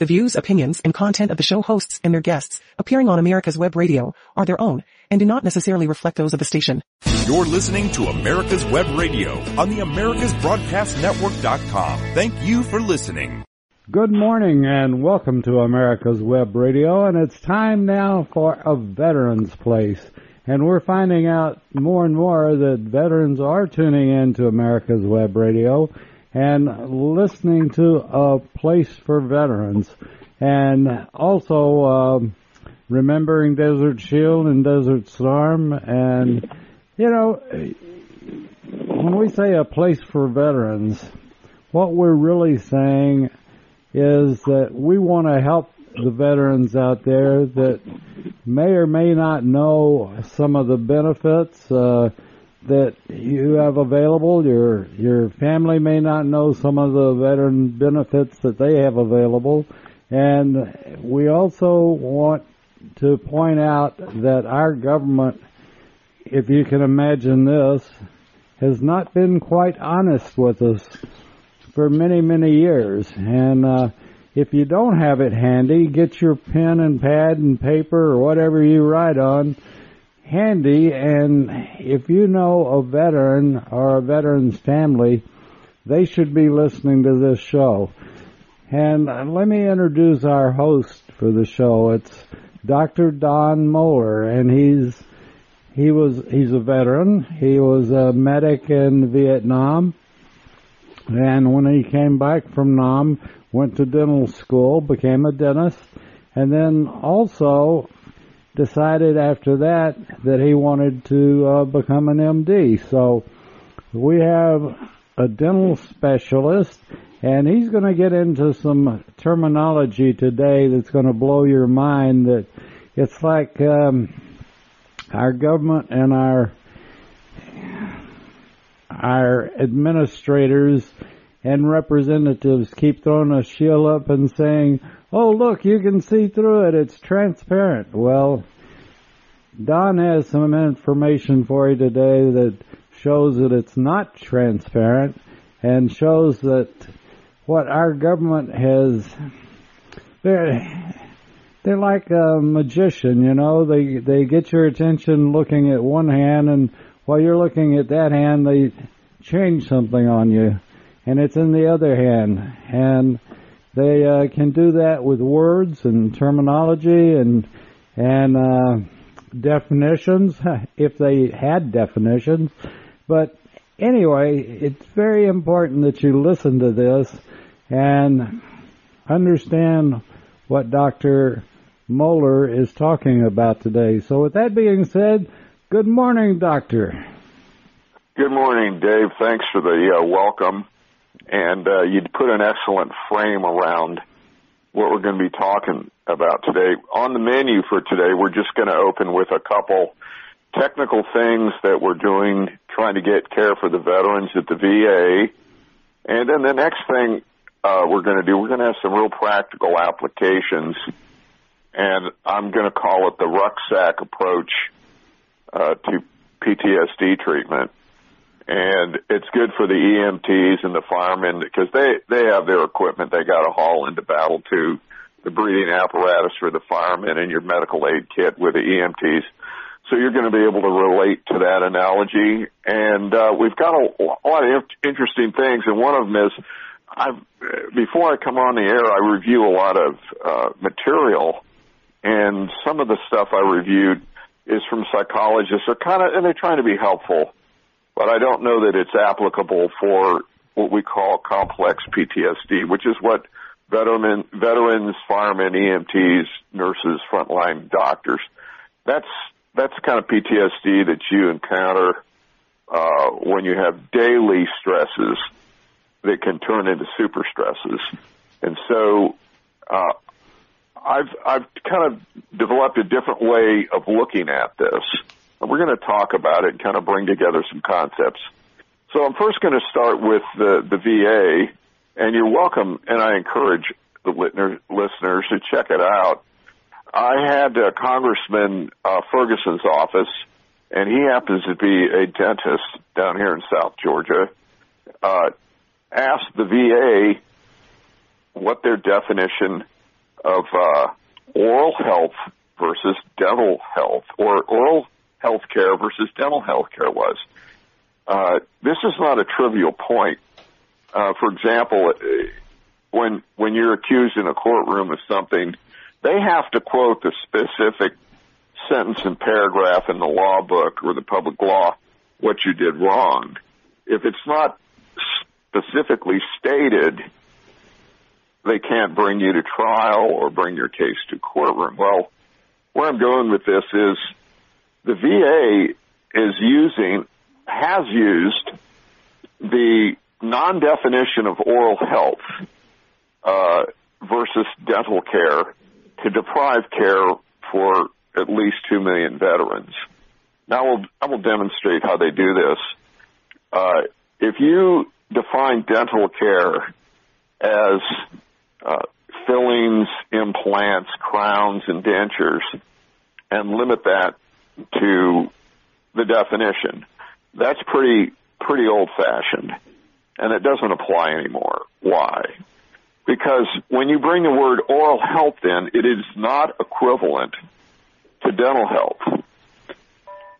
The views, opinions, and content of the show hosts and their guests appearing on America's Web Radio are their own and do not necessarily reflect those of the station. You're listening to America's Web Radio on the AmericasBroadcastNetwork.com. Thank you for listening. Good morning and welcome to America's Web Radio and it's time now for a Veterans Place. And we're finding out more and more that veterans are tuning in to America's Web Radio and listening to a place for veterans. And also um, remembering Desert Shield and Desert Storm. And you know when we say a place for veterans what we're really saying is that we want to help the veterans out there that may or may not know some of the benefits uh, that you have available. Your your family may not know some of the veteran benefits that they have available, and we also want to point out that our government, if you can imagine this, has not been quite honest with us for many many years, and. Uh, if you don't have it handy, get your pen and pad and paper or whatever you write on handy and if you know a veteran or a veteran's family, they should be listening to this show. And uh, let me introduce our host for the show. It's Dr. Don Moeller and he's he was he's a veteran. He was a medic in Vietnam. And when he came back from Nam, went to dental school, became a dentist, and then also decided after that that he wanted to uh, become an MD. So we have a dental specialist, and he's going to get into some terminology today that's going to blow your mind. That it's like um, our government and our our administrators and representatives keep throwing a shield up and saying, oh look, you can see through it, it's transparent. Well, Don has some information for you today that shows that it's not transparent and shows that what our government has, they're, they're like a magician, you know, they, they get your attention looking at one hand and while you're looking at that hand, they change something on you and it's in the other hand. And they uh, can do that with words and terminology and and uh, definitions if they had definitions. But anyway, it's very important that you listen to this and understand what Dr. Moeller is talking about today. So with that being said, good morning, Doctor. Good morning, Dave. Thanks for the uh, welcome and uh, you'd put an excellent frame around what we're going to be talking about today. On the menu for today, we're just going to open with a couple technical things that we're doing, trying to get care for the veterans at the VA. And then the next thing uh, we're going to do, we're going to have some real practical applications. And I'm going to call it the rucksack approach uh, to PTSD treatment and it's good for the EMTs and the firemen because they they have their equipment they got to haul into battle too. The breathing apparatus for the firemen and your medical aid kit with the EMTs. So you're going to be able to relate to that analogy. And uh, we've got a, a lot of interesting things, and one of them is I've before I come on the air, I review a lot of uh, material, and some of the stuff I reviewed is from psychologists. They're kind of and they're trying to be helpful but I don't know that it's applicable for what we call complex PTSD, which is what veteran, veterans, firemen, EMTs, nurses, frontline doctors. That's that's the kind of PTSD that you encounter uh, when you have daily stresses that can turn into super stresses. And so, uh, I've I've kind of developed a different way of looking at this we're going to talk about it and kind of bring together some concepts. So I'm first going to start with the, the VA, and you're welcome, and I encourage the listeners to check it out. I had uh, Congressman uh, Ferguson's office, and he happens to be a dentist down here in South Georgia. Uh, asked the VA what their definition of uh, oral health versus dental health, or oral health care versus dental health care was. Uh, this is not a trivial point. Uh, for example, uh, when when you're accused in a courtroom of something, they have to quote the specific sentence and paragraph in the law book or the public law what you did wrong. If it's not specifically stated, they can't bring you to trial or bring your case to courtroom. Well, where I'm going with this is the VA is using, has used the non-definition of oral health uh, versus dental care to deprive care for at least two million veterans. Now I will, I will demonstrate how they do this. Uh, if you define dental care as uh, fillings, implants, crowns, and dentures, and limit that to the definition, that's pretty pretty old fashioned, and it doesn't apply anymore. Why? Because when you bring the word oral health in, it is not equivalent to dental health.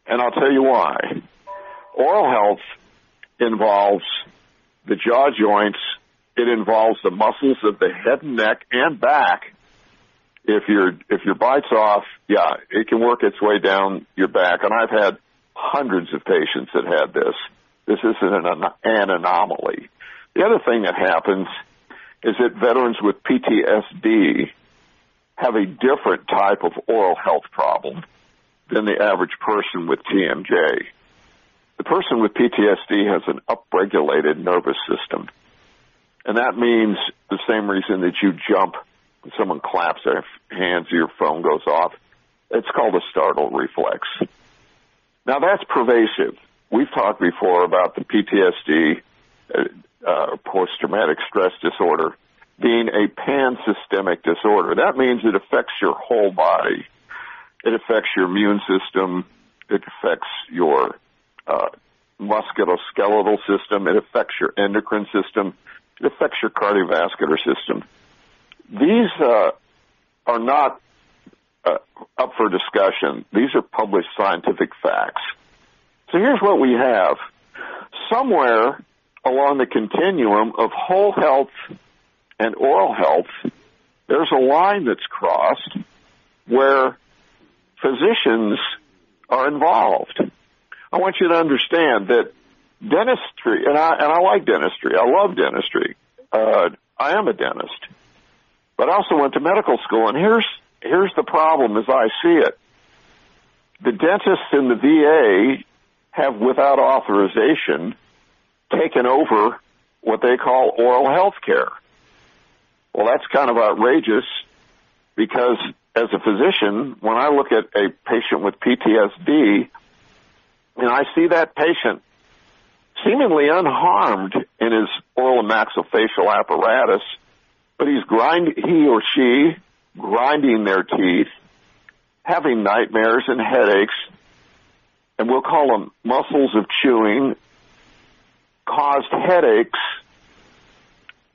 And I'll tell you why. Oral health involves the jaw joints. It involves the muscles of the head and neck and back. If your if your bites off, yeah, it can work its way down your back. And I've had hundreds of patients that had this. This isn't an, an anomaly. The other thing that happens is that veterans with PTSD have a different type of oral health problem than the average person with TMJ. The person with PTSD has an upregulated nervous system. And that means the same reason that you jump someone claps their hands your phone goes off. It's called a startle reflex. Now that's pervasive. We've talked before about the PTSD, uh, uh, post-traumatic stress disorder, being a pan-systemic disorder. That means it affects your whole body. It affects your immune system. It affects your uh, musculoskeletal system. It affects your endocrine system. It affects your cardiovascular system. These uh, are not uh, up for discussion. These are published scientific facts. So here's what we have. Somewhere along the continuum of whole health and oral health, there's a line that's crossed where physicians are involved. I want you to understand that dentistry, and I, and I like dentistry. I love dentistry. Uh, I am a dentist, but I also went to medical school. And here's here's the problem as I see it: the dentists in the VA have, without authorization, taken over what they call oral health care. Well, that's kind of outrageous because as a physician, when I look at a patient with PTSD, and I see that patient seemingly unharmed in his oral and maxillofacial apparatus, but he's grind, he or she grinding their teeth, having nightmares and headaches, and we'll call them muscles of chewing, caused headaches,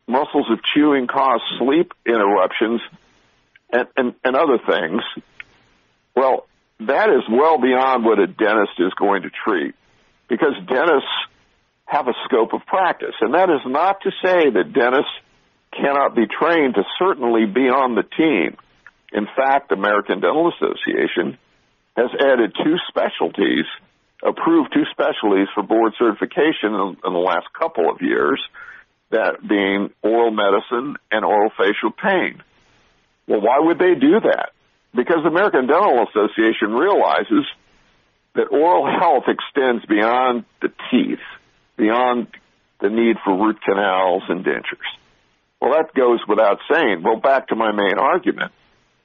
muscles of chewing cause sleep interruptions, and, and, and other things. Well, that is well beyond what a dentist is going to treat because dentists have a scope of practice. And that is not to say that dentists cannot be trained to certainly be on the team. In fact, the American Dental Association has added two specialties, approved two specialties for board certification in, in the last couple of years, that being oral medicine and oral facial pain. Well, why would they do that? Because the American Dental Association realizes that oral health extends beyond the teeth, beyond the need for root canals and dentures. Well, that goes without saying. Well, back to my main argument.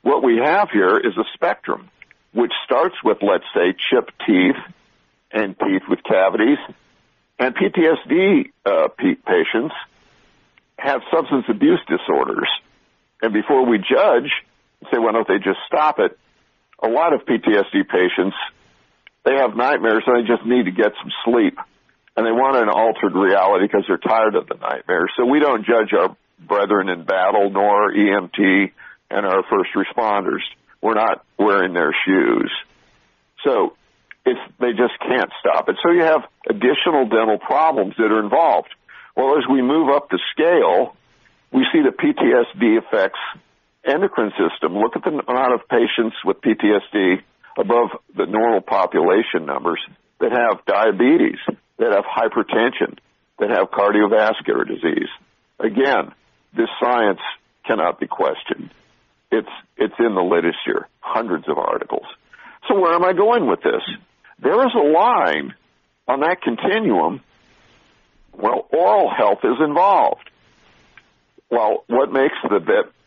What we have here is a spectrum, which starts with, let's say, chipped teeth and teeth with cavities, and PTSD uh, patients have substance abuse disorders and before we judge, say, why don't they just stop it? A lot of PTSD patients, they have nightmares and they just need to get some sleep. And they want an altered reality because they're tired of the nightmares. So we don't judge our brethren in battle nor EMT and our first responders. We're not wearing their shoes. So it's, they just can't stop it. So you have additional dental problems that are involved. Well, as we move up the scale, we see that PTSD affects endocrine system. Look at the amount of patients with PTSD above the normal population numbers that have diabetes, that have hypertension, that have cardiovascular disease. Again, this science cannot be questioned. It's, it's in the literature, hundreds of articles. So where am I going with this? There is a line on that continuum. Well, oral health is involved. Well, what makes the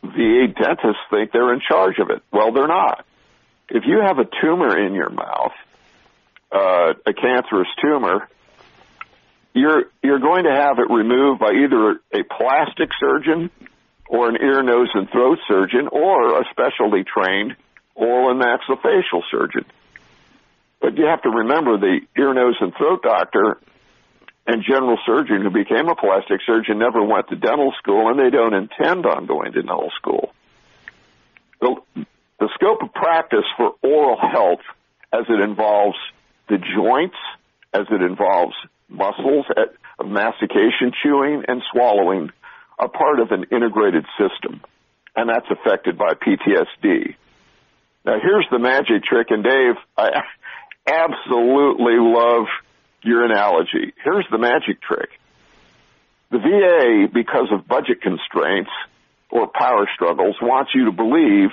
VA dentists think they're in charge of it? Well, they're not. If you have a tumor in your mouth, uh, a cancerous tumor, you're you're going to have it removed by either a plastic surgeon or an ear, nose, and throat surgeon or a specially trained oral and maxillofacial surgeon. But you have to remember the ear, nose, and throat doctor and general surgeon who became a plastic surgeon never went to dental school and they don't intend on going to dental school. The, the scope of practice for oral health as it involves the joints, as it involves muscles of mastication, chewing, and swallowing are part of an integrated system, and that's affected by PTSD. Now here's the magic trick, and Dave, I absolutely love your analogy. Here's the magic trick. The VA, because of budget constraints or power struggles, wants you to believe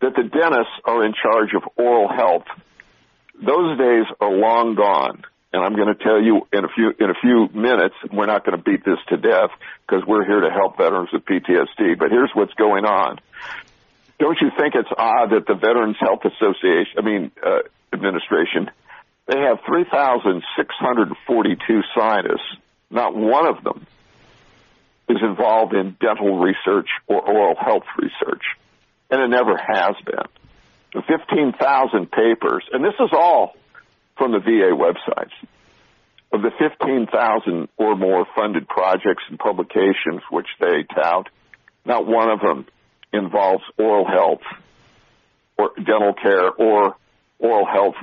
that the dentists are in charge of oral health. Those days are long gone. And I'm going to tell you in a few, in a few minutes, we're not going to beat this to death because we're here to help veterans with PTSD. But here's what's going on. Don't you think it's odd that the Veterans Health Association, I mean, uh, administration, they have 3,642 scientists. Not one of them is involved in dental research or oral health research. And it never has been. 15,000 papers, and this is all from the VA websites. Of the 15,000 or more funded projects and publications which they tout, not one of them involves oral health or dental care or oral health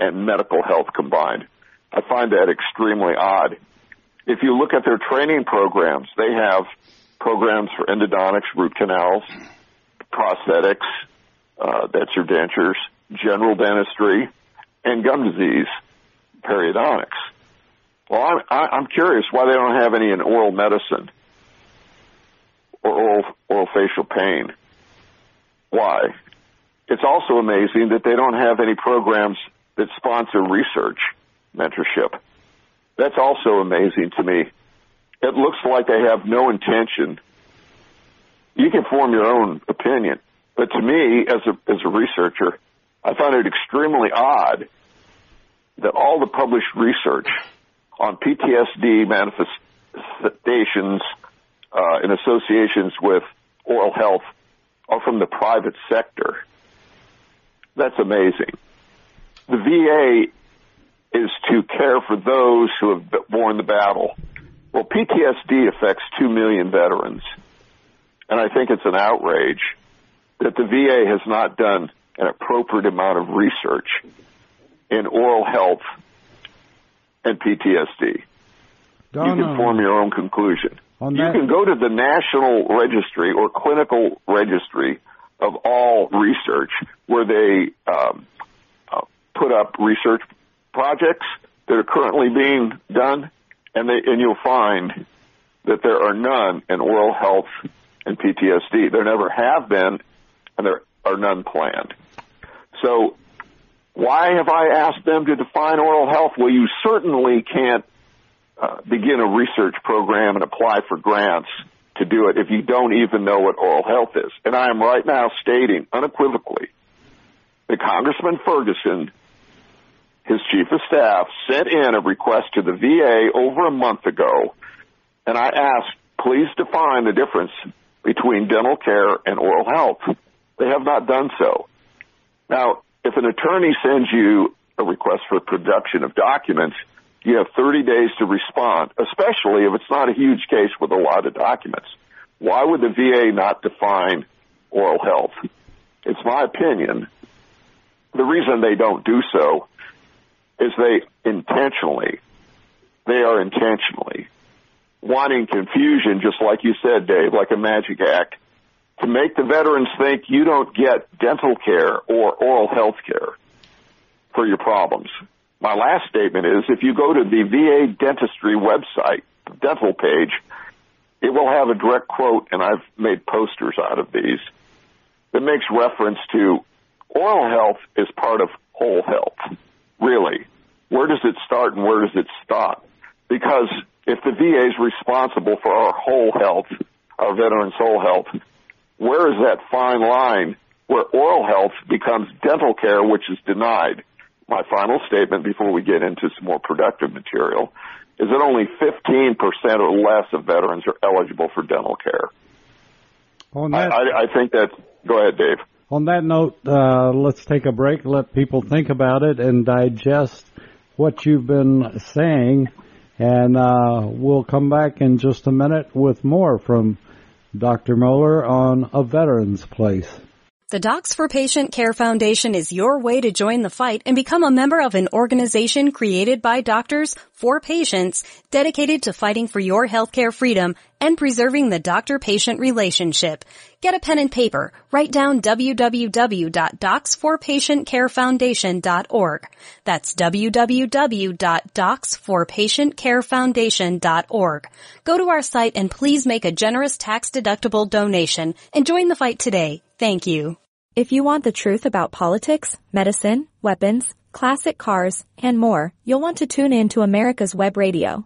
and medical health combined. I find that extremely odd. If you look at their training programs, they have programs for endodontics, root canals, prosthetics, uh, that's your dentures, general dentistry, and gum disease, periodontics. Well, I'm, I'm curious why they don't have any in oral medicine or oral, oral facial pain. Why? It's also amazing that they don't have any programs that sponsor research mentorship. That's also amazing to me. It looks like they have no intention. You can form your own opinion, but to me, as a as a researcher, I find it extremely odd that all the published research on PTSD manifestations uh, in associations with oral health are from the private sector. That's amazing. The VA is to care for those who have borne the battle. Well, PTSD affects 2 million veterans. And I think it's an outrage that the VA has not done an appropriate amount of research in oral health and PTSD. You can form your own conclusion. you can go to the National Registry or Clinical Registry of all research where they um, put up research projects that are currently being done, and they and you'll find that there are none in oral health and PTSD. There never have been, and there are none planned. So, why have I asked them to define oral health? Well, you certainly can't uh, begin a research program and apply for grants to do it if you don't even know what oral health is. And I am right now stating unequivocally that Congressman Ferguson his chief of staff sent in a request to the VA over a month ago, and I asked, please define the difference between dental care and oral health. They have not done so. Now, if an attorney sends you a request for production of documents, you have 30 days to respond, especially if it's not a huge case with a lot of documents. Why would the VA not define oral health. It's my opinion. The reason they don't do so is they intentionally, they are intentionally wanting confusion, just like you said, Dave, like a magic act, to make the veterans think you don't get dental care or oral health care for your problems. My last statement is if you go to the VA dentistry website, dental page, it will have a direct quote, and I've made posters out of these, that makes reference to oral health is part of whole health. Really. Where does it start and where does it stop? Because if the VA is responsible for our whole health, our veterans' whole health, where is that fine line where oral health becomes dental care, which is denied? My final statement before we get into some more productive material is that only 15% or less of veterans are eligible for dental care. On that, I, I, think that, go ahead, Dave. On that note, uh, let's take a break, let people think about it and digest what you've been saying. And uh, we'll come back in just a minute with more from Dr. Moeller on A Veteran's Place. The Docs for Patient Care Foundation is your way to join the fight and become a member of an organization created by doctors for patients dedicated to fighting for your healthcare freedom and preserving the doctor-patient relationship. Get a pen and paper. Write down www.docs4patientcarefoundation.org. That's www.docs4patientcarefoundation.org. Go to our site and please make a generous tax-deductible donation and join the fight today. Thank you. If you want the truth about politics, medicine, weapons, classic cars, and more, you'll want to tune in to America's Web Radio.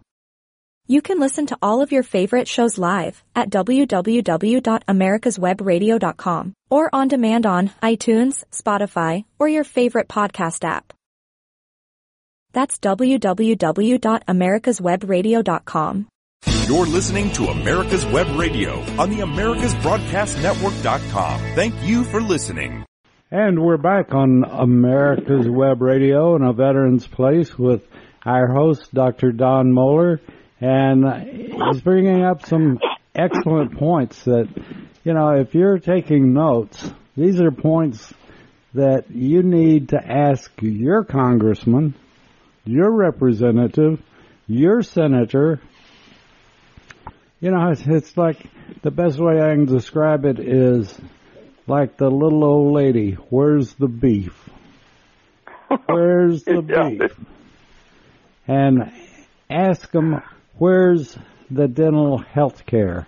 You can listen to all of your favorite shows live at www.americaswebradio.com or on demand on iTunes, Spotify, or your favorite podcast app. That's www.americaswebradio.com. You're listening to America's Web Radio on the AmericasBroadcastNetwork.com. Thank you for listening. And we're back on America's Web Radio in a Veterans Place with our host, Dr. Don Moeller. And he's bringing up some excellent points that, you know, if you're taking notes, these are points that you need to ask your congressman, your representative, your senator. You know, it's, it's like the best way I can describe it is like the little old lady. Where's the beef? Where's the beef? And ask them where's the dental health care.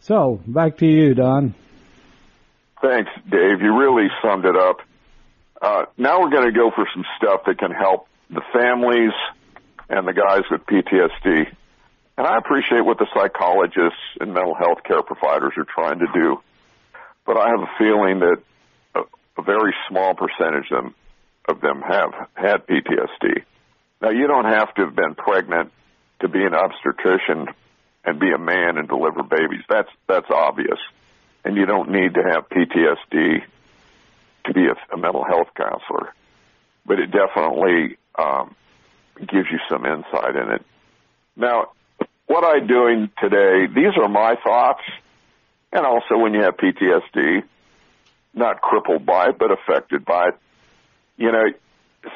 So back to you, Don. Thanks, Dave. You really summed it up. Uh, now we're going to go for some stuff that can help the families and the guys with PTSD. And I appreciate what the psychologists and mental health care providers are trying to do. But I have a feeling that a, a very small percentage of them, of them have had PTSD. Now, you don't have to have been pregnant to be an obstetrician and be a man and deliver babies. That's that's obvious, and you don't need to have PTSD to be a, a mental health counselor. But it definitely um, gives you some insight in it. Now, what I'm doing today, these are my thoughts, and also when you have PTSD, not crippled by it, but affected by it. You know,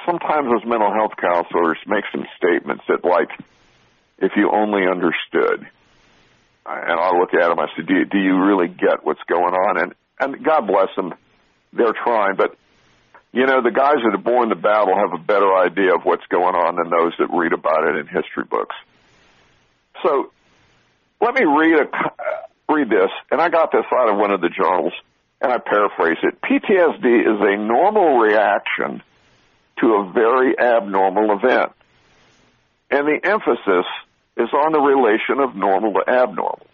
sometimes those mental health counselors make some statements that, like, if you only understood, and I look at them, I say, do you, do you really get what's going on? And and God bless them, they're trying, but you know, the guys that are born in the battle have a better idea of what's going on than those that read about it in history books. So, let me read a read this, and I got this out of one of the journals, and I paraphrase it. PTSD is a normal reaction to a very abnormal event. And the emphasis is on the relation of normal to abnormal.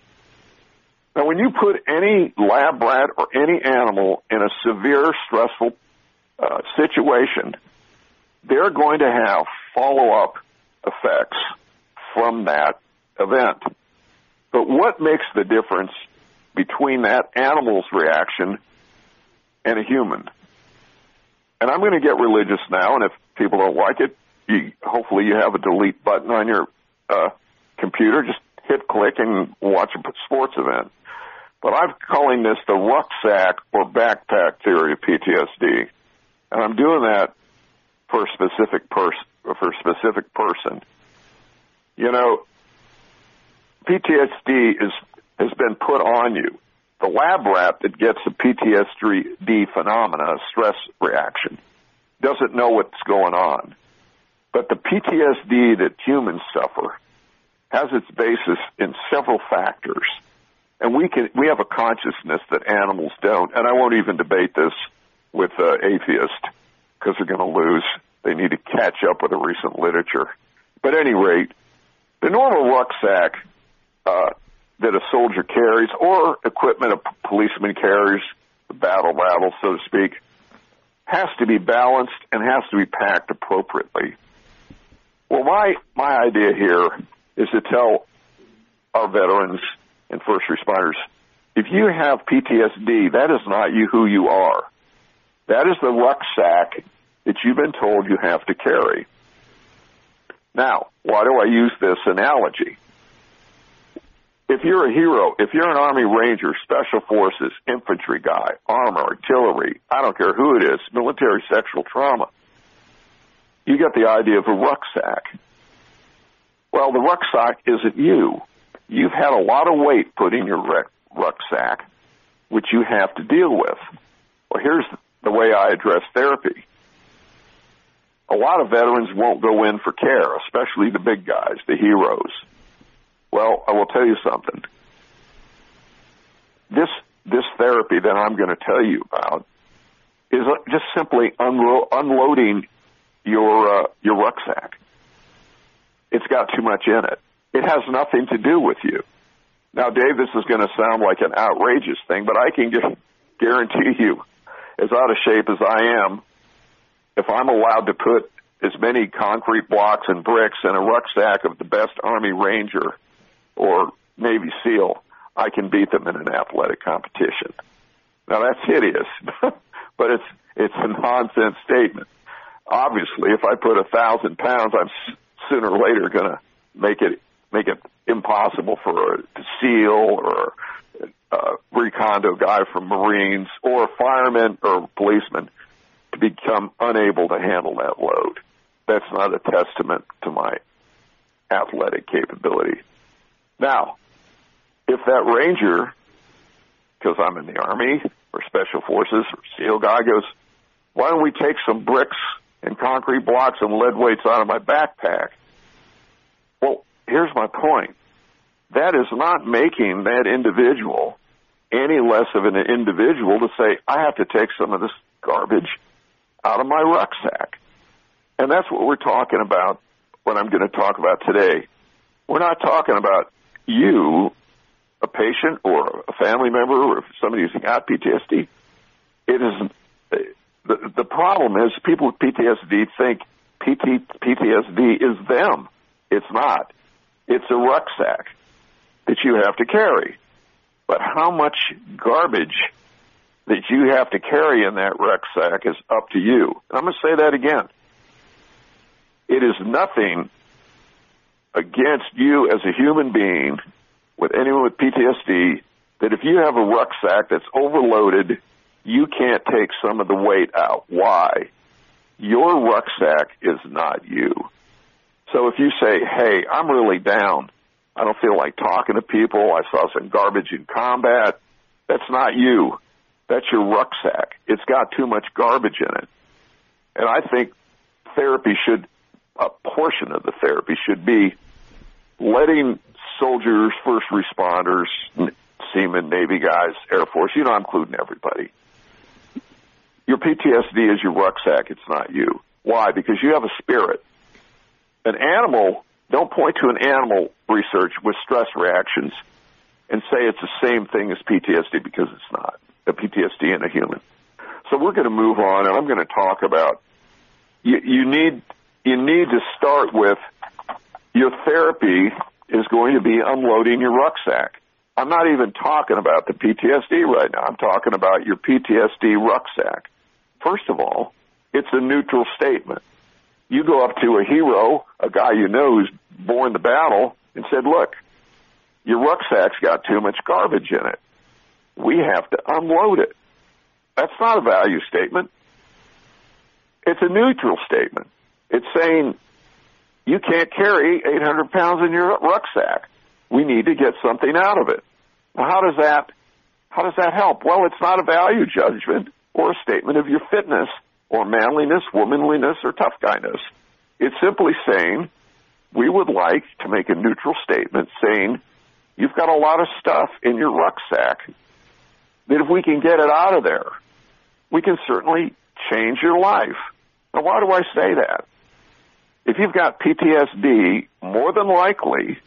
Now, when you put any lab rat or any animal in a severe stressful uh, situation, they're going to have follow-up effects from that event. But what makes the difference between that animal's reaction and a human? And I'm going to get religious now, and if people don't like it, you, hopefully you have a delete button on your uh, computer. Just hit click and watch a sports event. But I'm calling this the rucksack or backpack theory of PTSD. And I'm doing that for a specific person, for a specific person. You know, PTSD is, has been put on you. The lab rat that gets the PTSD phenomena, stress reaction, doesn't know what's going on. But the PTSD that humans suffer has its basis in several factors. And we can, we have a consciousness that animals don't. And I won't even debate this with uh, atheists because they're going to lose. They need to catch up with the recent literature. But at any rate, the normal rucksack uh, that a soldier carries or equipment a policeman carries, the battle rattle, so to speak, has to be balanced and has to be packed appropriately. Well, my, my idea here is to tell our veterans and first responders, if you have PTSD, that is not you who you are. That is the rucksack that you've been told you have to carry. Now, why do I use this analogy? If you're a hero, if you're an Army Ranger, Special Forces, infantry guy, armor, artillery, I don't care who it is, military sexual trauma, you get the idea of a rucksack. Well, the rucksack isn't you. You've had a lot of weight put in your rucksack, which you have to deal with. Well, here's the way I address therapy. A lot of veterans won't go in for care, especially the big guys, the heroes. Well, I will tell you something. This this therapy that I'm going to tell you about is just simply unlo- unloading your uh, your rucksack. It's got too much in it. It has nothing to do with you. Now, Dave, this is going to sound like an outrageous thing, but I can just guarantee you, as out of shape as I am, if I'm allowed to put as many concrete blocks and bricks in a rucksack of the best Army Ranger or Navy SEAL, I can beat them in an athletic competition. Now that's hideous, but it's it's a nonsense statement. Obviously, if I put a thousand pounds, I'm sooner or later going to make it make it impossible for a SEAL or a recondo guy from Marines or a fireman or a policeman to become unable to handle that load. That's not a testament to my athletic capability. Now, if that ranger, because I'm in the Army or Special Forces or SEAL guy goes, why don't we take some bricks and concrete blocks and lead weights out of my backpack? Well, here's my point. That is not making that individual any less of an individual to say, I have to take some of this garbage out of my rucksack. And that's what we're talking about what I'm going to talk about today. We're not talking about you, a patient or a family member or somebody who's got PTSD. It is the, the problem is people with PTSD think PT, PTSD is them. It's not. It's a rucksack that you have to carry. But how much garbage that you have to carry in that rucksack is up to you. And I'm going to say that again. It is nothing against you as a human being with anyone with PTSD that if you have a rucksack that's overloaded, you can't take some of the weight out. Why? Your rucksack is not you. So if you say, hey, I'm really down, I don't feel like talking to people, I saw some garbage in combat, that's not you. That's your rucksack. It's got too much garbage in it. And I think therapy should, a portion of the therapy should be letting soldiers, first responders, seamen, Navy guys, Air Force, you know, I'm including everybody. Your PTSD is your rucksack, it's not you. Why? Because you have a spirit. An animal, don't point to an animal research with stress reactions and say it's the same thing as PTSD because it's not. A PTSD in a human. So we're going to move on and I'm going to talk about you, you need you need to start with your therapy is going to be unloading your rucksack. I'm not even talking about the PTSD right now. I'm talking about your PTSD rucksack. First of all, it's a neutral statement. You go up to a hero, a guy you know who's borne the battle, and said, look, your rucksack's got too much garbage in it. we have to unload it. That's not a value statement. It's a neutral statement. It's saying you can't carry 800 pounds in your rucksack. We need to get something out of it. How does that how does that help? Well, it's not a value judgment or a statement of your fitness or manliness, womanliness, or tough guyness. It's simply saying we would like to make a neutral statement saying you've got a lot of stuff in your rucksack that if we can get it out of there, we can certainly change your life. Now, why do I say that? If you've got PTSD, more than likely,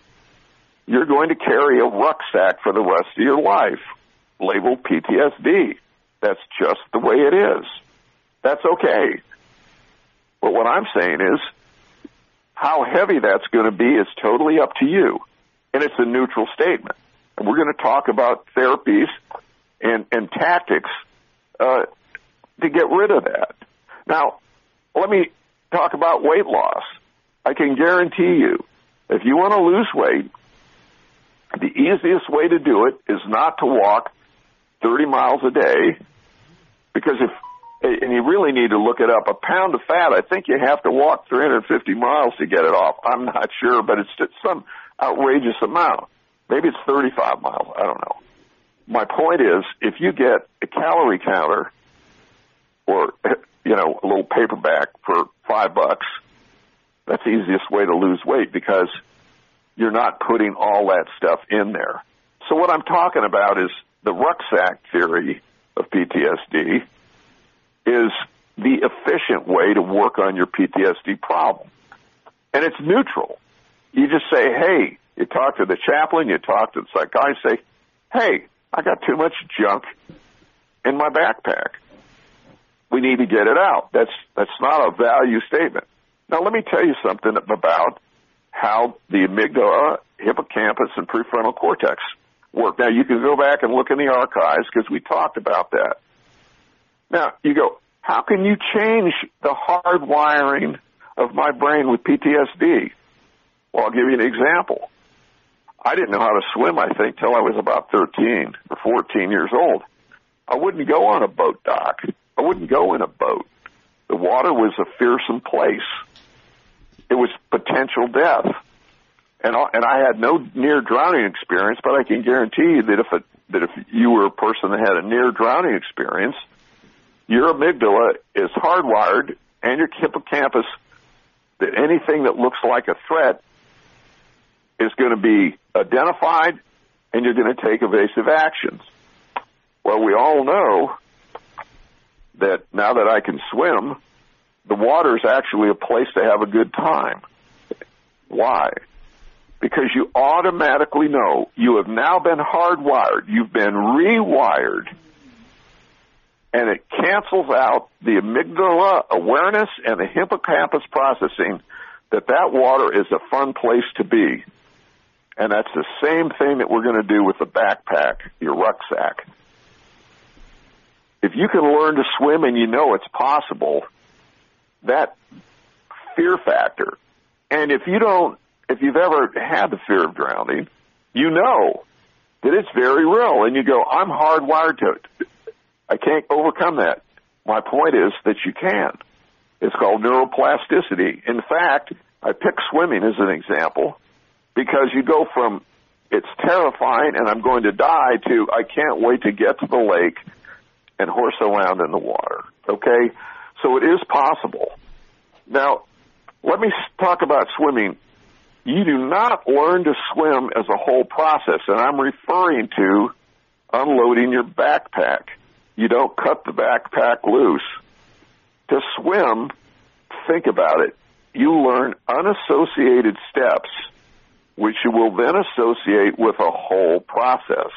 you're going to carry a rucksack for the rest of your life labeled PTSD. That's just the way it is. That's okay. But what I'm saying is, how heavy that's going to be is totally up to you. And it's a neutral statement. And we're going to talk about therapies and, and tactics uh, to get rid of that. Now, let me talk about weight loss. I can guarantee you, if you want to lose weight, the easiest way to do it is not to walk 30 miles a day, because if and you really need to look it up. A pound of fat, I think you have to walk 350 miles to get it off. I'm not sure, but it's just some outrageous amount. Maybe it's 35 miles. I don't know. My point is, if you get a calorie counter or, you know, a little paperback for five bucks, that's the easiest way to lose weight because you're not putting all that stuff in there. So what I'm talking about is the rucksack theory of PTSD is the efficient way to work on your PTSD problem. And it's neutral. You just say, hey, you talk to the chaplain, you talk to the psychiatrist, say, hey, I got too much junk in my backpack. We need to get it out. That's, that's not a value statement. Now let me tell you something about how the amygdala, hippocampus, and prefrontal cortex work. Now you can go back and look in the archives because we talked about that. Now, you go, how can you change the hard wiring of my brain with PTSD? Well, I'll give you an example. I didn't know how to swim, I think, till I was about 13 or 14 years old. I wouldn't go on a boat dock. I wouldn't go in a boat. The water was a fearsome place. It was potential death. And, and I had no near drowning experience, but I can guarantee you that if, it, that if you were a person that had a near drowning experience, your amygdala is hardwired and your hippocampus that anything that looks like a threat is going to be identified and you're going to take evasive actions. Well, we all know that now that I can swim, the water is actually a place to have a good time. Why? Because you automatically know you have now been hardwired. You've been rewired and it cancels out the amygdala awareness and the hippocampus processing that that water is a fun place to be. And that's the same thing that we're going to do with the backpack, your rucksack. If you can learn to swim and you know it's possible, that fear factor, and if you don't, if you've ever had the fear of drowning, you know that it's very real and you go, I'm hardwired to it I can't overcome that. My point is that you can. It's called neuroplasticity. In fact, I pick swimming as an example because you go from it's terrifying and I'm going to die to I can't wait to get to the lake and horse around in the water. Okay? So it is possible. Now, let me talk about swimming. You do not learn to swim as a whole process, and I'm referring to unloading your backpack you don't cut the backpack loose. To swim, think about it. You learn unassociated steps, which you will then associate with a whole process.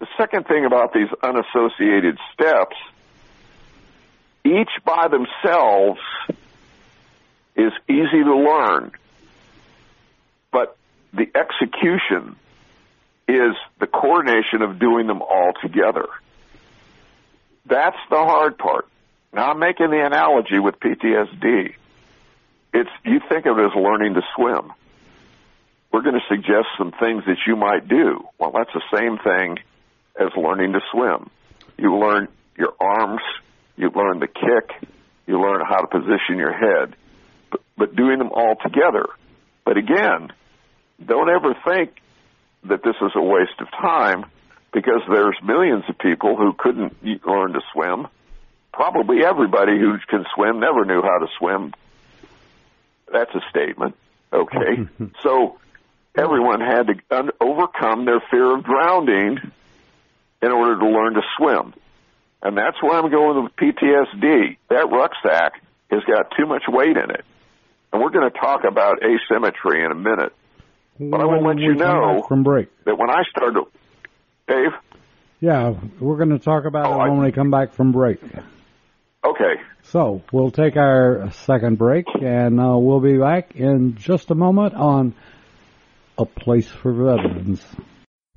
The second thing about these unassociated steps, each by themselves is easy to learn, but the execution is the coordination of doing them all together. That's the hard part. Now I'm making the analogy with PTSD. It's, you think of it as learning to swim. We're going to suggest some things that you might do. Well, that's the same thing as learning to swim. You learn your arms, you learn the kick, you learn how to position your head, but, but doing them all together. But again, don't ever think that this is a waste of time because there's millions of people who couldn't learn to swim. Probably everybody who can swim never knew how to swim. That's a statement. Okay. so everyone had to un- overcome their fear of drowning in order to learn to swim. And that's where I'm going with PTSD. That rucksack has got too much weight in it. And we're going to talk about asymmetry in a minute. But I will let you know from break. that when I started, Dave. Yeah, we're going to talk about Oh, it when I- we come back from break. Okay. So we'll take our second break, and uh, we'll be back in just a moment on a place for veterans.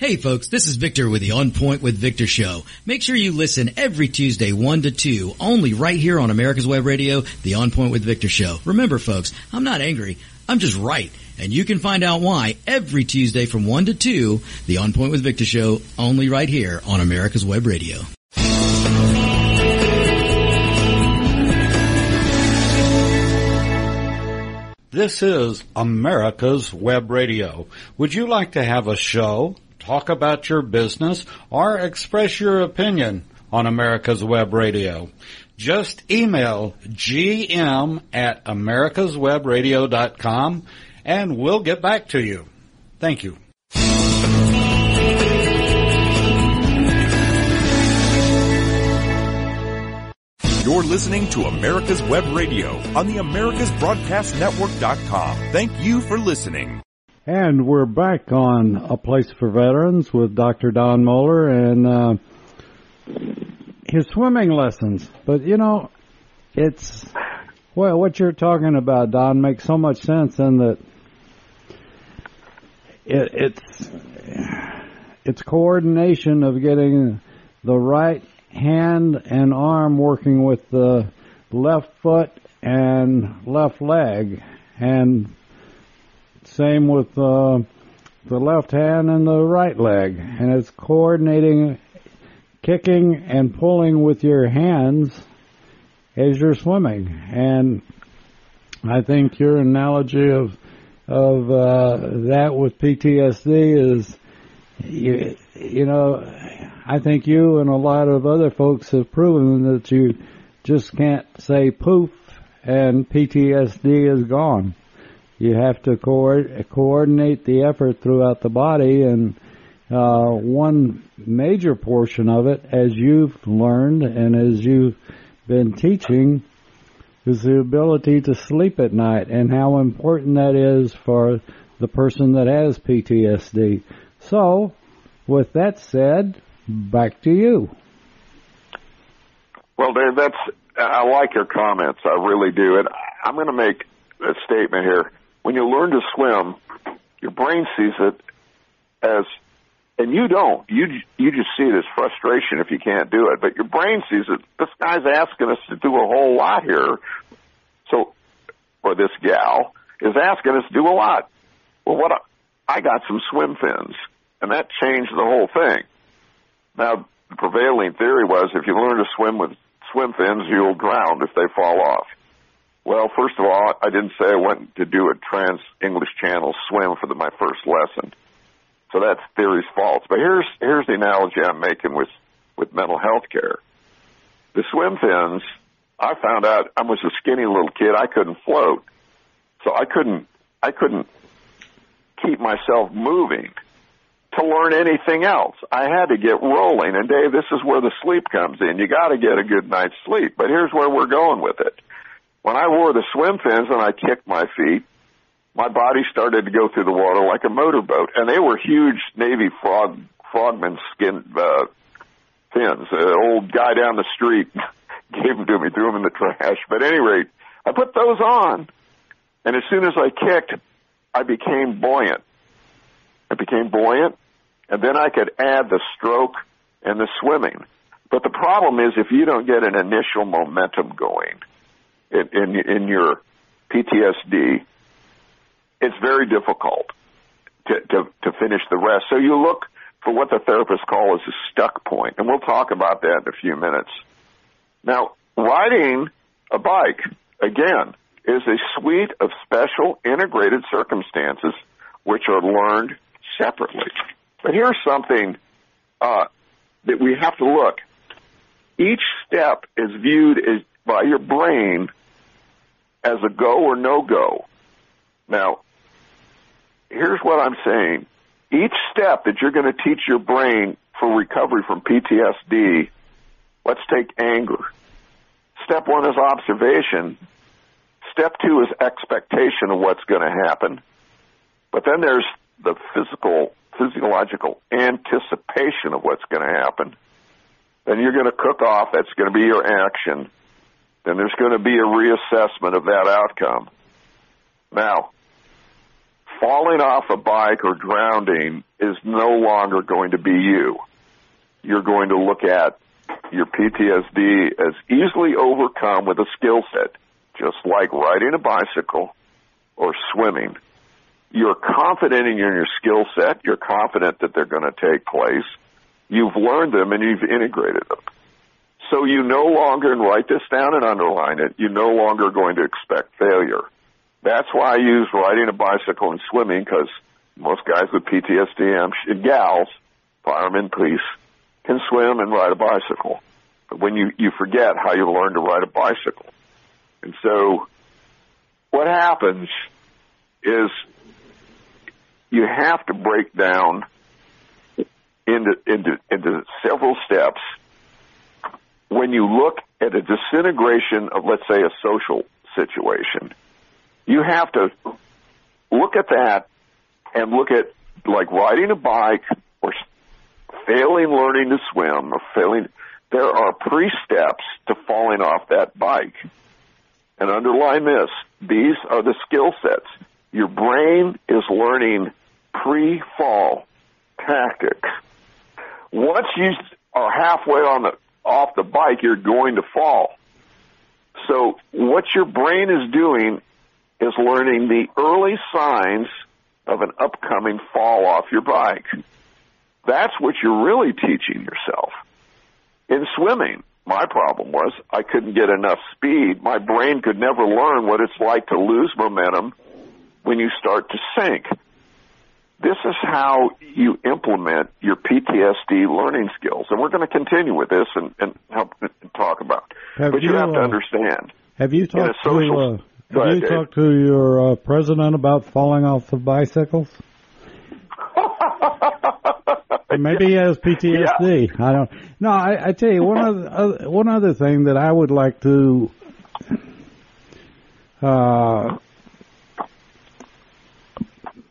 Hey folks, this is Victor with the On Point with Victor show. Make sure you listen every Tuesday 1 to 2, only right here on America's Web Radio, the On Point with Victor show. Remember folks, I'm not angry, I'm just right. And you can find out why every Tuesday from 1 to 2, the On Point with Victor show, only right here on America's Web Radio. This is America's Web Radio. Would you like to have a show, talk about your business, or express your opinion on America's Web Radio? Just email gm at americaswebradio.com and we'll get back to you. Thank you. You're listening to America's Web Radio on the AmericasBroadcastNetwork.com. Thank you for listening. And we're back on A Place for Veterans with Dr. Don Moeller and uh, his swimming lessons. But you know, it's well, what you're talking about, Don, makes so much sense in that it, it's it's coordination of getting the right hand and arm working with the left foot and left leg, and same with uh, the left hand and the right leg, and it's coordinating, kicking and pulling with your hands as you're swimming. And I think your analogy of of uh, that with PTSD is, you, you know, I think you and a lot of other folks have proven that you just can't say poof and PTSD is gone. You have to co- coordinate the effort throughout the body, and uh, one major portion of it, as you've learned and as you've been teaching, is the ability to sleep at night and how important that is for the person that has PTSD. So, with that said, back to you. Well, Dave, that's I like your comments. I really do. And I'm going to make a statement here. When you learn to swim, your brain sees it as, and you don't. You you just see it as frustration if you can't do it. But your brain sees it. This guy's asking us to do a whole lot here. So, or this gal is asking us to do a lot. Well, what I, I got some swim fins, and that changed the whole thing. Now, the prevailing theory was if you learn to swim with swim fins, you'll drown if they fall off. Well, first of all, I didn't say I went to do a trans English Channel swim for the, my first lesson. So that theory's false. But here's here's the analogy I'm making with with mental health care. The swim fins, I found out I was a skinny little kid. I couldn't float, so I couldn't I couldn't keep myself moving to learn anything else. I had to get rolling. And Dave, this is where the sleep comes in. You got to get a good night's sleep. But here's where we're going with it. When I wore the swim fins and I kicked my feet, my body started to go through the water like a motorboat, and they were huge Navy frog frogman skin uh, fins. An old guy down the street gave them to me, threw them in the trash. But at any rate, I put those on, and as soon as I kicked, I became buoyant. I became buoyant, and then I could add the stroke and the swimming. But the problem is if you don't get an initial momentum going in, in, in your PTSD, it's very difficult to, to, to finish the rest. So you look for what the therapists call as a stuck point, and we'll talk about that in a few minutes. Now, riding a bike, again, is a suite of special integrated circumstances which are learned separately. But here's something uh, that we have to look. Each step is viewed as, by your brain as a go or no go. Now, here's what I'm saying. Each step that you're going to teach your brain for recovery from PTSD, let's take anger. Step one is observation. Step two is expectation of what's going to happen. But then there's the physical, physiological anticipation of what's going to happen. Then you're going to cook off. That's going to be your action. Then there's going to be a reassessment of that outcome. Now, falling off a bike or drowning is no longer going to be you. You're going to look at your PTSD as easily overcome with a skill set, just like riding a bicycle or swimming. You're confident in your skill set. You're confident that they're going to take place. You've learned them and you've integrated them. So you no longer, and write this down and underline it, you're no longer going to expect failure. That's why I use riding a bicycle and swimming because most guys with PTSD and gals, firemen, police, can swim and ride a bicycle. But when you, you forget how you learn to ride a bicycle. And so what happens is you have to break down into, into, into several steps when you look at a disintegration of, let's say, a social situation you have to look at that and look at like riding a bike or failing learning to swim or failing. There are pre-steps to falling off that bike. And underline this, these are the skill sets. Your brain is learning pre-fall tactics. Once you are halfway on the, off the bike, you're going to fall. So what your brain is doing is learning the early signs of an upcoming fall off your bike. That's what you're really teaching yourself. In swimming, my problem was I couldn't get enough speed. My brain could never learn what it's like to lose momentum when you start to sink. This is how you implement your PTSD learning skills. And we're going to continue with this and, and help talk about. Have but you, you have to uh, understand. Have you talked social, to uh, Have ahead, you talked to your uh, president about falling off the bicycles? Maybe he has PTSD. Yeah. I don't. No, I, I tell you one other one other thing that I would like to uh,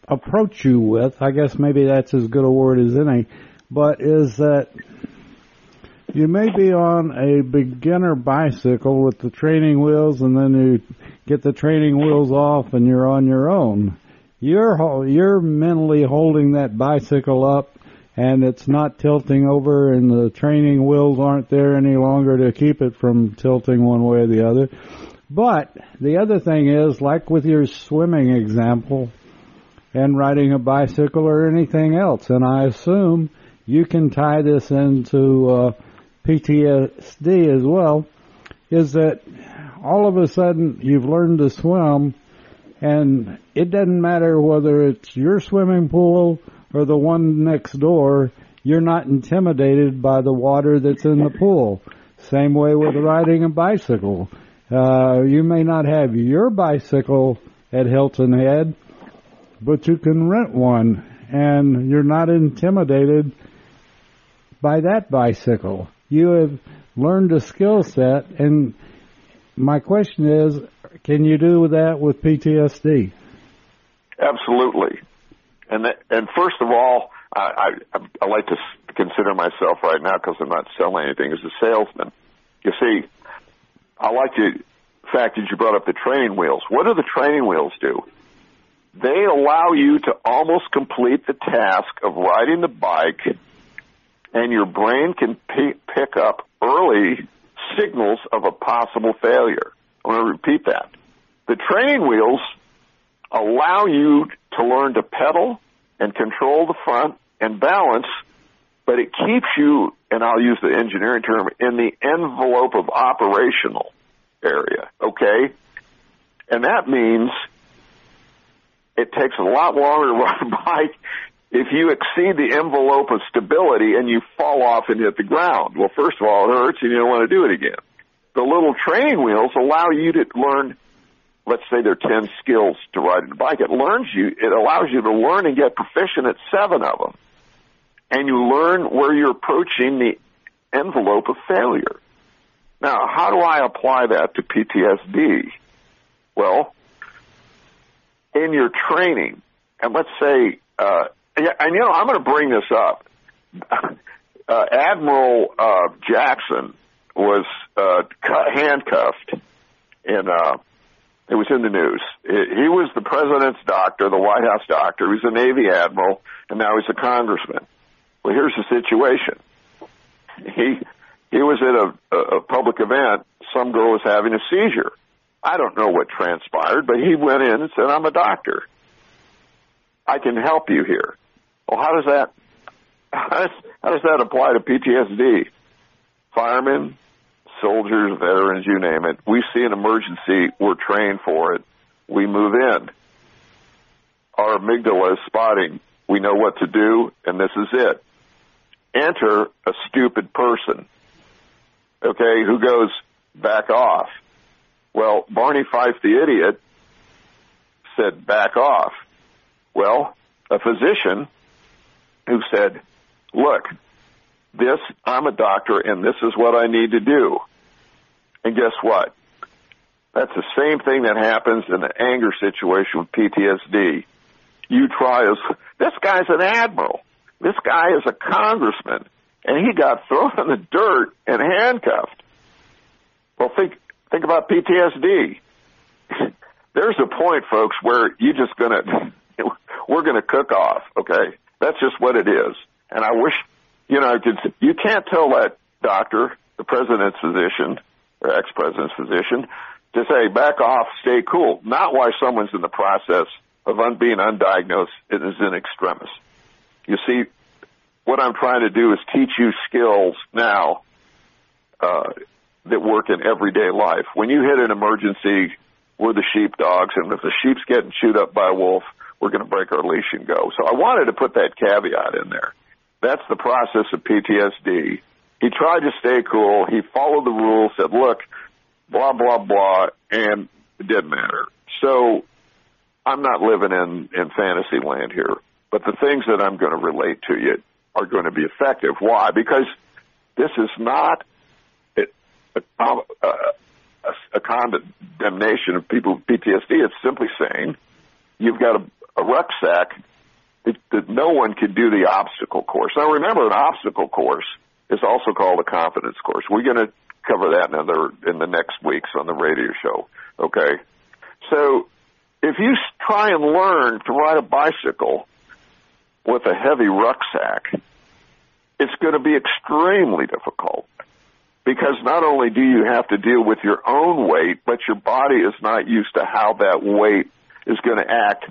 approach you with. I guess maybe that's as good a word as any. But is that you may be on a beginner bicycle with the training wheels and then you get the training wheels off and you're on your own. You're, you're mentally holding that bicycle up and it's not tilting over and the training wheels aren't there any longer to keep it from tilting one way or the other. But the other thing is, like with your swimming example and riding a bicycle or anything else, and I assume you can tie this into uh, PTSD as well, is that all of a sudden you've learned to swim and it doesn't matter whether it's your swimming pool or the one next door, you're not intimidated by the water that's in the pool. Same way with riding a bicycle. Uh, you may not have your bicycle at Hilton Head, but you can rent one and you're not intimidated by that bicycle. You have learned a skill set and my question is, can you do that with PTSD? Absolutely. And that, and first of all, I, I, I like to consider myself right now because I'm not selling anything as a salesman. You see, I like the fact that you brought up the training wheels. What do the training wheels do? They allow you to almost complete the task of riding the bike and your brain can p- pick up early signals of a possible failure. I want to repeat that. The training wheels allow you to learn to pedal and control the front and balance, but it keeps you, and I'll use the engineering term, in the envelope of operational area, okay? And that means it takes a lot longer to ride a bike if you exceed the envelope of stability and you fall off and hit the ground. Well, first of all, it hurts and you don't want to do it again. The little training wheels allow you to learn, let's say there are 10 skills to riding a bike. It learns you, it allows you to learn and get proficient at seven of them. And you learn where you're approaching the envelope of failure. Now, how do I apply that to PTSD? Well, in your training, and let's say, uh, and you know, I'm going to bring this up. Uh, Admiral uh, Jackson was uh, handcuffed, and uh, it was in the news. He was the president's doctor, the White House doctor. He was a Navy admiral, and now he's a congressman. Well, here's the situation. He he was at a, a public event. Some girl was having a seizure. I don't know what transpired, but he went in and said, "I'm a doctor. I can help you here." Well, how does that how does, how does that apply to PTSD? Firemen, soldiers, veterans, you name it. We see an emergency, we're trained for it. We move in. Our amygdala is spotting. We know what to do, and this is it. Enter a stupid person, okay, who goes back off. Well, Barney Fife the idiot said back off. Well, a physician who said, look, this, I'm a doctor and this is what I need to do. And guess what? That's the same thing that happens in the anger situation with PTSD. You try as, this guy's an admiral. This guy is a congressman and he got thrown in the dirt and handcuffed. Well, think, think about PTSD. There's a point, folks, where you're just gonna, we're gonna cook off, okay? That's just what it is. And I wish, you know, you can't tell that doctor, the president's physician, or ex-president's physician, to say, back off, stay cool. Not why someone's in the process of un- being undiagnosed is in extremis. You see, what I'm trying to do is teach you skills now uh, that work in everyday life. When you hit an emergency, we're the sheepdogs, and if the sheep's getting chewed up by a wolf, we're going to break our leash and go. So I wanted to put that caveat in there. That's the process of PTSD. He tried to stay cool. He followed the rules, said, look, blah, blah, blah, and it didn't matter. So I'm not living in, in fantasy land here, but the things that I'm going to relate to you are going to be effective. Why? Because this is not a, a, uh, a, a condemnation of people with PTSD. It's simply saying you've got a, a rucksack that, that no one could do the obstacle course. Now remember, an obstacle course is also called a confidence course. We're going to cover that in, other, in the next weeks on the radio show. Okay? So, if you try and learn to ride a bicycle with a heavy rucksack, it's going to be extremely difficult because not only do you have to deal with your own weight, but your body is not used to how that weight is going to act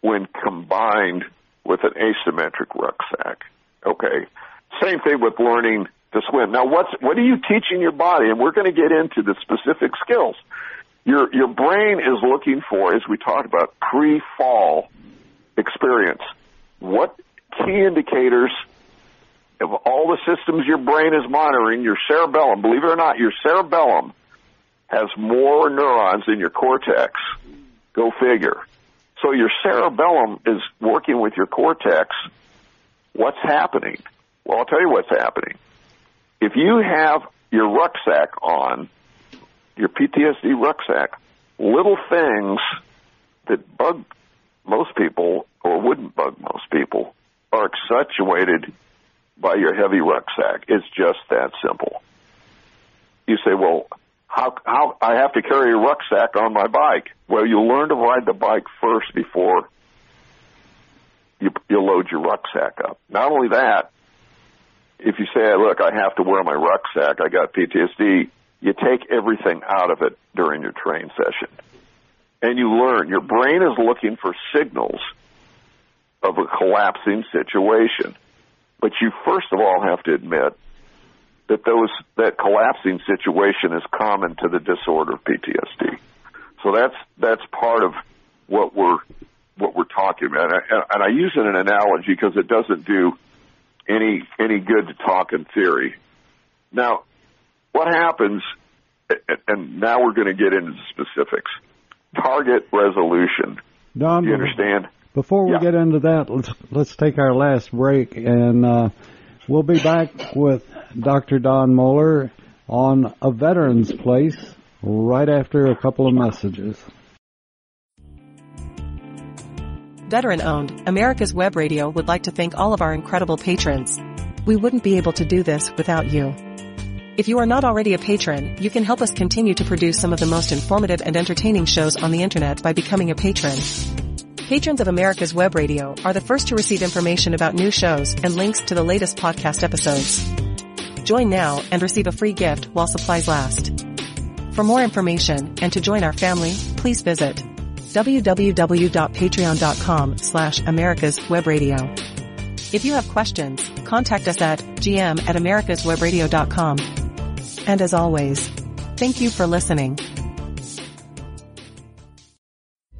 when combined with an asymmetric rucksack. Okay. Same thing with learning to swim. Now what's, what are you teaching your body? And we're going to get into the specific skills. Your, your brain is looking for, as we talked about, pre-fall experience. What key indicators of all the systems your brain is monitoring, your cerebellum, believe it or not, your cerebellum has more neurons than your cortex. Go figure. So your cerebellum is working with your cortex. What's happening? Well, I'll tell you what's happening. If you have your rucksack on, your PTSD rucksack, little things that bug most people or wouldn't bug most people are accentuated by your heavy rucksack. It's just that simple. You say, well, how how I have to carry a rucksack on my bike. Well, you learn to ride the bike first before you you load your rucksack up. Not only that, if you say, "Look, I have to wear my rucksack. I got PTSD," you take everything out of it during your train session, and you learn. Your brain is looking for signals of a collapsing situation, but you first of all have to admit that those that collapsing situation is common to the disorder of PTSD. So that's that's part of what we're what we're talking about, and I, and I use it an analogy because it doesn't do any any good to talk in theory. Now, what happens? And now we're going to get into the specifics. Target resolution. Don, Do you understand? Before we Yeah. get into that, let's let's take our last break, and uh, we'll be back with Dr. Don Moeller on a veteran's place right after a couple of messages. Veteran owned, America's Web Radio would like to thank all of our incredible patrons. We wouldn't be able to do this without you. If you are not already a patron, you can help us continue to produce some of the most informative and entertaining shows on the internet by becoming a patron. Patrons of America's Web Radio are the first to receive information about new shows and links to the latest podcast episodes. Join now and receive a free gift while supplies last. For more information and to join our family, please visit www.patreon.com slash America's Web Radio. If you have questions, contact us at gm at americaswebradio.com. And as always, thank you for listening.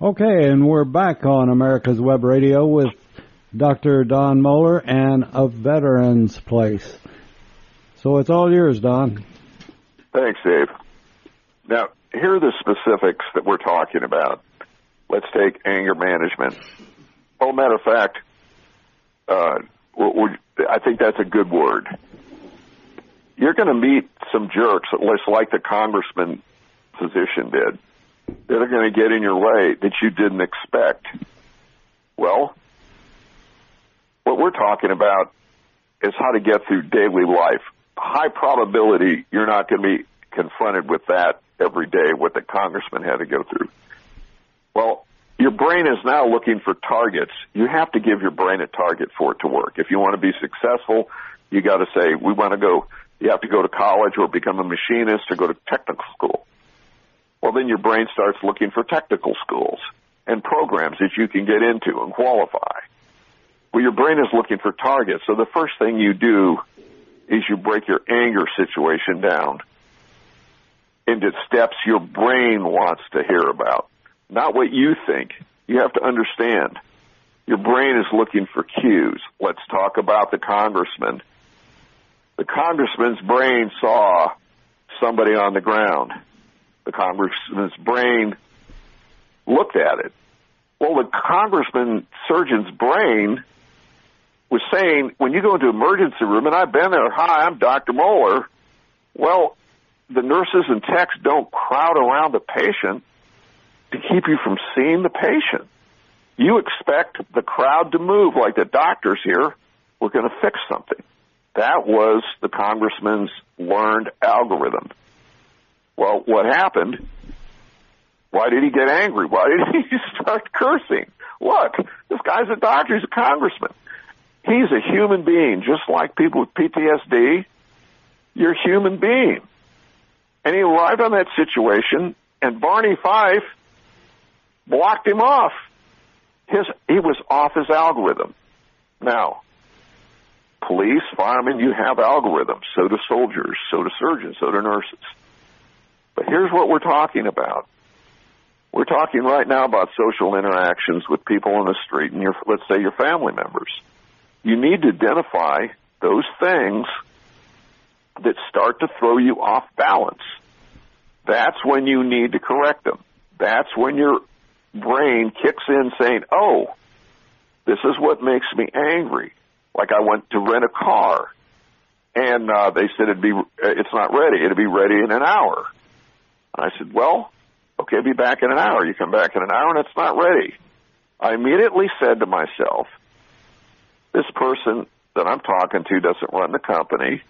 Okay, and we're back on America's Web Radio with Dr. Don Moeller and a veteran's place. So it's all yours, Don. Thanks, Dave. Now, here are the specifics that we're talking about. Let's take anger management. Well, matter of fact, uh, I think that's a good word. You're going to meet some jerks, at least like the congressman physician did, that are going to get in your way that you didn't expect. Well, what we're talking about is how to get through daily life. High probability you're not going to be confronted with that every day, what the congressman had to go through. Well, your brain is now looking for targets. You have to give your brain a target for it to work. If you want to be successful, you got to say, we want to go, you have to go to college or become a machinist or go to technical school. Well, then your brain starts looking for technical schools and programs that you can get into and qualify. Well, your brain is looking for targets. So the first thing you do is you break your anger situation down into steps your brain wants to hear about, not what you think. You have to understand. Your brain is looking for cues. Let's talk about the congressman. The congressman's brain saw somebody on the ground. The congressman's brain looked at it. Well, the congressman surgeon's brain was saying, when you go into emergency room, and I've been there, hi, I'm Dr. Moeller. Well, the nurses and techs don't crowd around the patient to keep you from seeing the patient. You expect the crowd to move like the doctors here. We're going to fix something. That was the congressman's learned algorithm. Well, what happened? Why did he get angry? Why did he start cursing? Look, this guy's a doctor. He's a congressman. He's a human being, just like people with PTSD. You're a human being. And he arrived on that situation, and Barney Fife blocked him off. His he was off his algorithm. Now, police, firemen, you have algorithms. So do soldiers. So do surgeons. So do nurses. But here's what we're talking about. We're talking right now about social interactions with people on the street and your, let's say your family members. You need to identify those things that start to throw you off balance. that's when you need to correct them. That's when your brain kicks in saying, oh, this is what makes me angry. Like I went to rent a car and uh, they said it'd be, it's not ready. It'll be ready in an hour. And I said, well, okay, be back in an hour. You come back in an hour and it's not ready. I immediately said to myself, this person that I'm talking to doesn't run the company.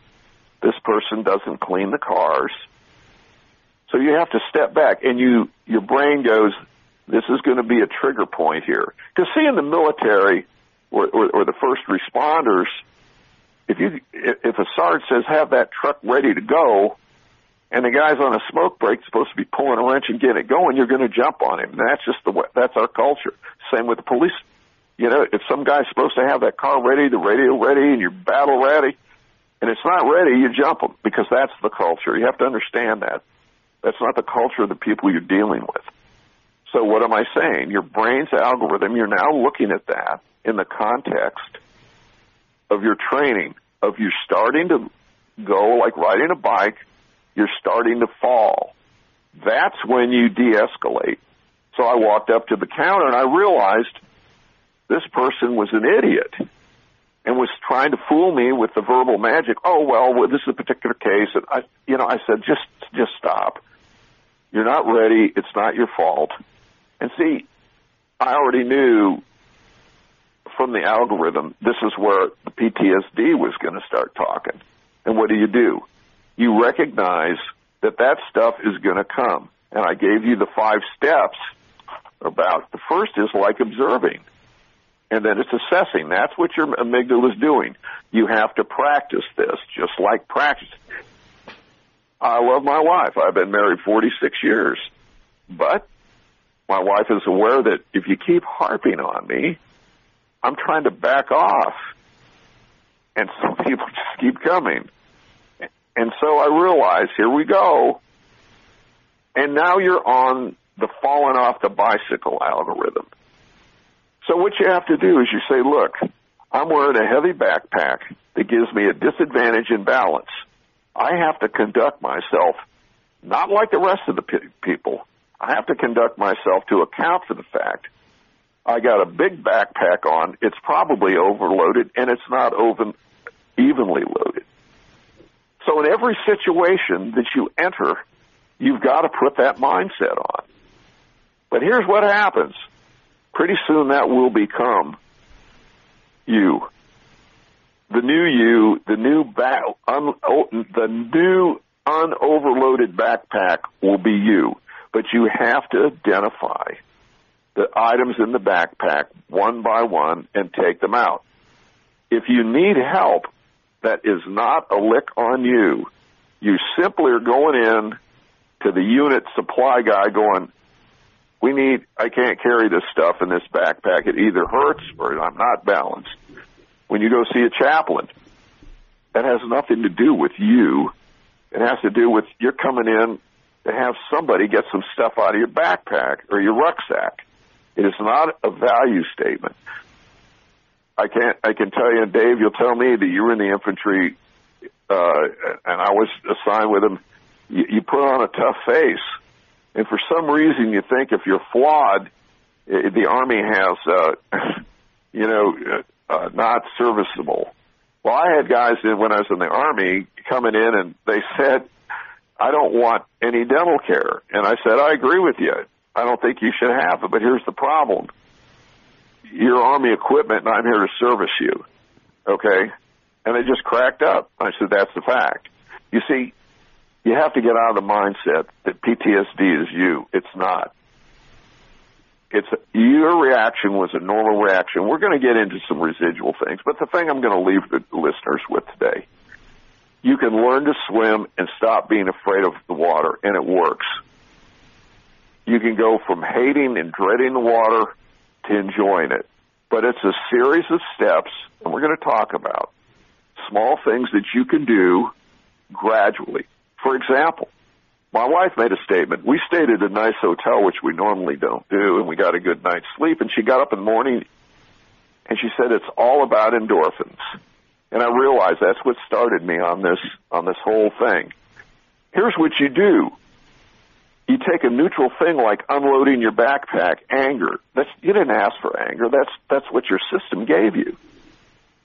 This person doesn't clean the cars. So you have to step back and you, your brain goes, this is going to be a trigger point here. Because see in the military or, or, or the first responders, if you, if a sergeant says have that truck ready to go, and the guy's on a smoke break supposed to be pulling a wrench and getting it going, you're going to jump on him. And that's just the way, that's our culture. Same with the police. You know, if some guy's supposed to have that car ready, the radio ready, and you're battle ready, and it's not ready, you jump them because that's the culture. You have to understand that. That's not the culture of the people you're dealing with. So what am I saying? Your brain's algorithm, you're now looking at that in the context of your training, of you starting to go like riding a bike, you're starting to fall. That's when you de-escalate. So I walked up to the counter and I realized this person was an idiot and was trying to fool me with the verbal magic. Oh well, this is a particular case, and I, you know, I said, just, just stop. You're not ready. It's not your fault. And see, I already knew from the algorithm this is where the PTSD was going to start talking. And what do you do? You recognize that that stuff is going to come. And I gave you the five steps about the first is like observing. And then it's assessing. That's what your amygdala is doing. You have to practice this, just like practice. I love my wife. I've been married 46 years. But my wife is aware that if you keep harping on me, I'm trying to back off. And some people just keep coming. And so I realize, here we go. And now you're on the falling off the bicycle algorithm. So what you have to do is you say, look, I'm wearing a heavy backpack that gives me a disadvantage in balance. I have to conduct myself not like the rest of the pe- people. I have to conduct myself to account for the fact I got a big backpack on. It's probably overloaded and it's not over, evenly loaded. So in every situation that you enter, you've got to put that mindset on. But here's what happens. Pretty soon that will become you the new you, the new back, un, the new unoverloaded backpack will be you. But you have to identify the items in the backpack one by one and take them out. If you need help, that is not a lick on you. You simply are going in to the unit supply guy going, we need, I can't carry this stuff in this backpack. It either hurts or I'm not balanced when you go see a chaplain. That has nothing to do with you. It has to do with you're coming in to have somebody get some stuff out of your backpack or your rucksack. It is not a value statement. I can't. I can tell you, Dave. You'll tell me that you were in the infantry, uh, and I was assigned with them. You, you put on a tough face, and for some reason, you think if you're flawed, the army has, uh, you know, uh, not serviceable. Well, I had guys in, when I was in the army coming in and they said, I don't want any dental care. And I said, I agree with you. I don't think you should have it, but here's the problem. You're army equipment and I'm here to service you. Okay? And they just cracked up. I said, that's the fact. You see, you have to get out of the mindset that PTSD is you. It's not it's your reaction was a normal reaction. We're going to get into some residual things, but the thing I'm going to leave the listeners with today, you can learn to swim and stop being afraid of the water, and it works. You can go from hating and dreading the water to enjoying it, but it's a series of steps, and we're going to talk about small things that you can do gradually. For example, my wife made a statement. We stayed at a nice hotel, which we normally don't do, and we got a good night's sleep. And she got up in the morning and she said, "It's all about endorphins." And I realized that's what started me on this on this whole thing. Here's what you do: you take a neutral thing like unloading your backpack, anger. That's you didn't ask for anger. That's that's what your system gave you.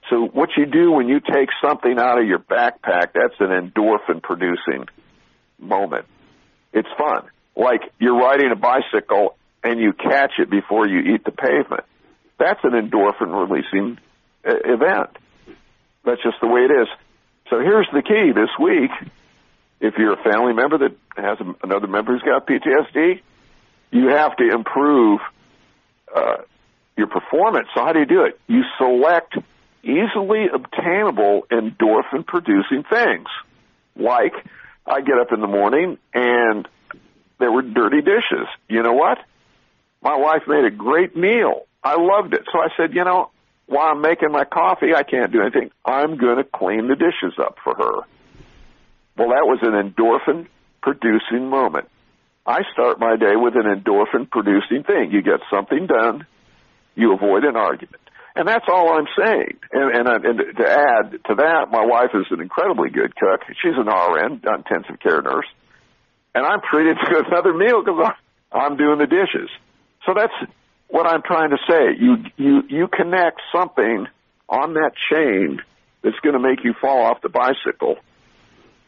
So what you do when you take something out of your backpack, that's an endorphin producing moment. It's fun. Like you're riding a bicycle and you catch it before you eat the pavement. That's an endorphin releasing uh, event. That's just the way it is. So here's the key this week. If you're a family member that has another member who's got PTSD, you have to improve uh, your performance. So how do you do it? You select easily obtainable endorphin producing things. Like, I get up in the morning and there were dirty dishes. You know what? My wife made a great meal. I loved it. So I said, you know, while I'm making my coffee, I can't do anything. I'm going to clean the dishes up for her. Well, that was an endorphin producing moment. I start my day with an endorphin producing thing. You get something done, you avoid an argument. And that's all I'm saying. And, and, uh, and to add to that, my wife is an incredibly good cook. She's an RN, intensive care nurse. And I'm treated to another meal because I'm doing the dishes. So that's what I'm trying to say. You, you, you connect something on that chain that's going to make you fall off the bicycle.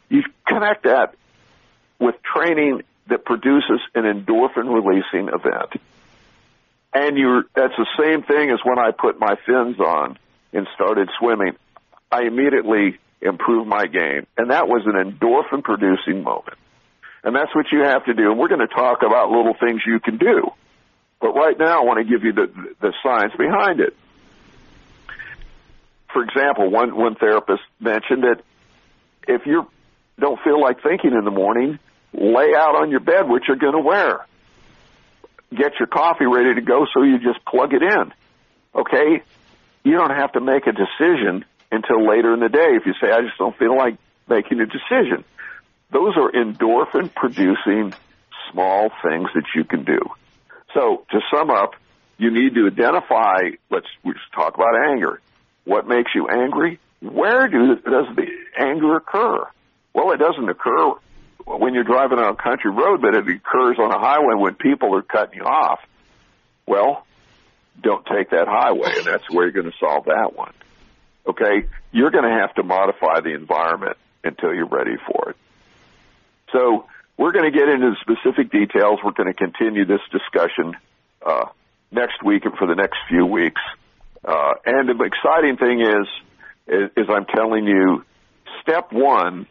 You connect that with training that produces an endorphin releasing event. And you're, that's the same thing as when I put my fins on and started swimming. I immediately improved my game. And that was an endorphin producing moment. And that's what you have to do. And we're going to talk about little things you can do. But right now I want to give you the, the science behind it. For example, one, one therapist mentioned that if you don't feel like thinking in the morning, lay out on your bed what you're going to wear get your coffee ready to go so you just plug it in. Okay? You don't have to make a decision until later in the day if you say, I just don't feel like making a decision. Those are endorphin producing small things that you can do. So to sum up, you need to identify, let's talk about anger. What makes you angry? Where do, does the anger occur? Well, it doesn't occur when you're driving on a country road, but it occurs on a highway when people are cutting you off. Well, don't take that highway, and that's where you're going to solve that one. Okay, you're going to have to modify the environment until you're ready for it. So we're going to get into the specific details. We're going to continue this discussion uh, next week and for the next few weeks. Uh, and the exciting thing is, is, is I'm telling you, step one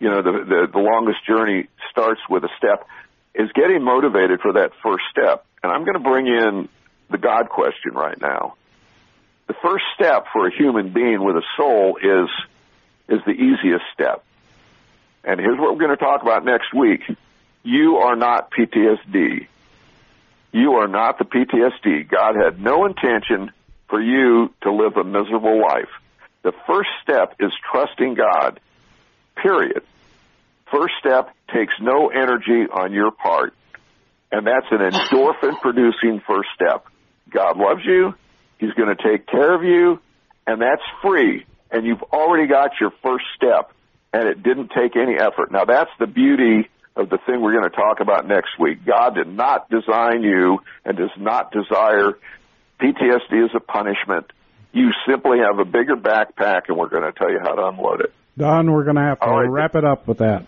you know, the, the, the longest journey starts with a step, is getting motivated for that first step. And I'm going to bring in the God question right now. The first step for a human being with a soul is, is the easiest step. And here's what we're going to talk about next week. You are not PTSD. You are not the PTSD. God had no intention for you to live a miserable life. The first step is trusting God period. First step takes no energy on your part, and that's an endorphin producing first step. God loves you. He's going to take care of you, and that's free. And you've already got your first step, and it didn't take any effort. Now that's the beauty of the thing we're going to talk about next week. God did not design you and does not desire PTSD as a punishment. You simply have a bigger backpack, and we're going to tell you how to unload it. Don, we're going to have to right. wrap it up with that.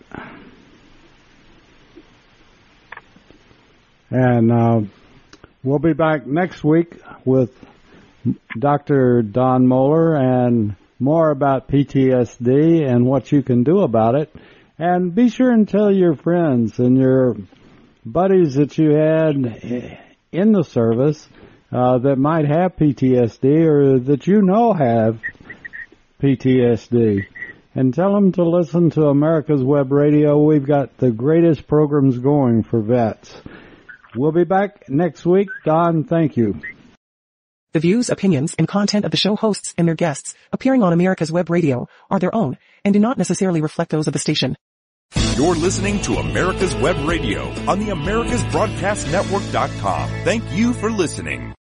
And uh, we'll be back next week with Dr. Don Moeller and more about PTSD and what you can do about it. And be sure and tell your friends and your buddies that you had in the service uh, that might have PTSD or that you know have PTSD and tell them to listen to America's Web Radio. We've got the greatest programs going for vets. We'll be back next week. Don, thank you. The views, opinions, and content of the show hosts and their guests appearing on America's Web Radio are their own and do not necessarily reflect those of the station. You're listening to America's Web Radio on the AmericasBroadcastNetwork.com. Thank you for listening.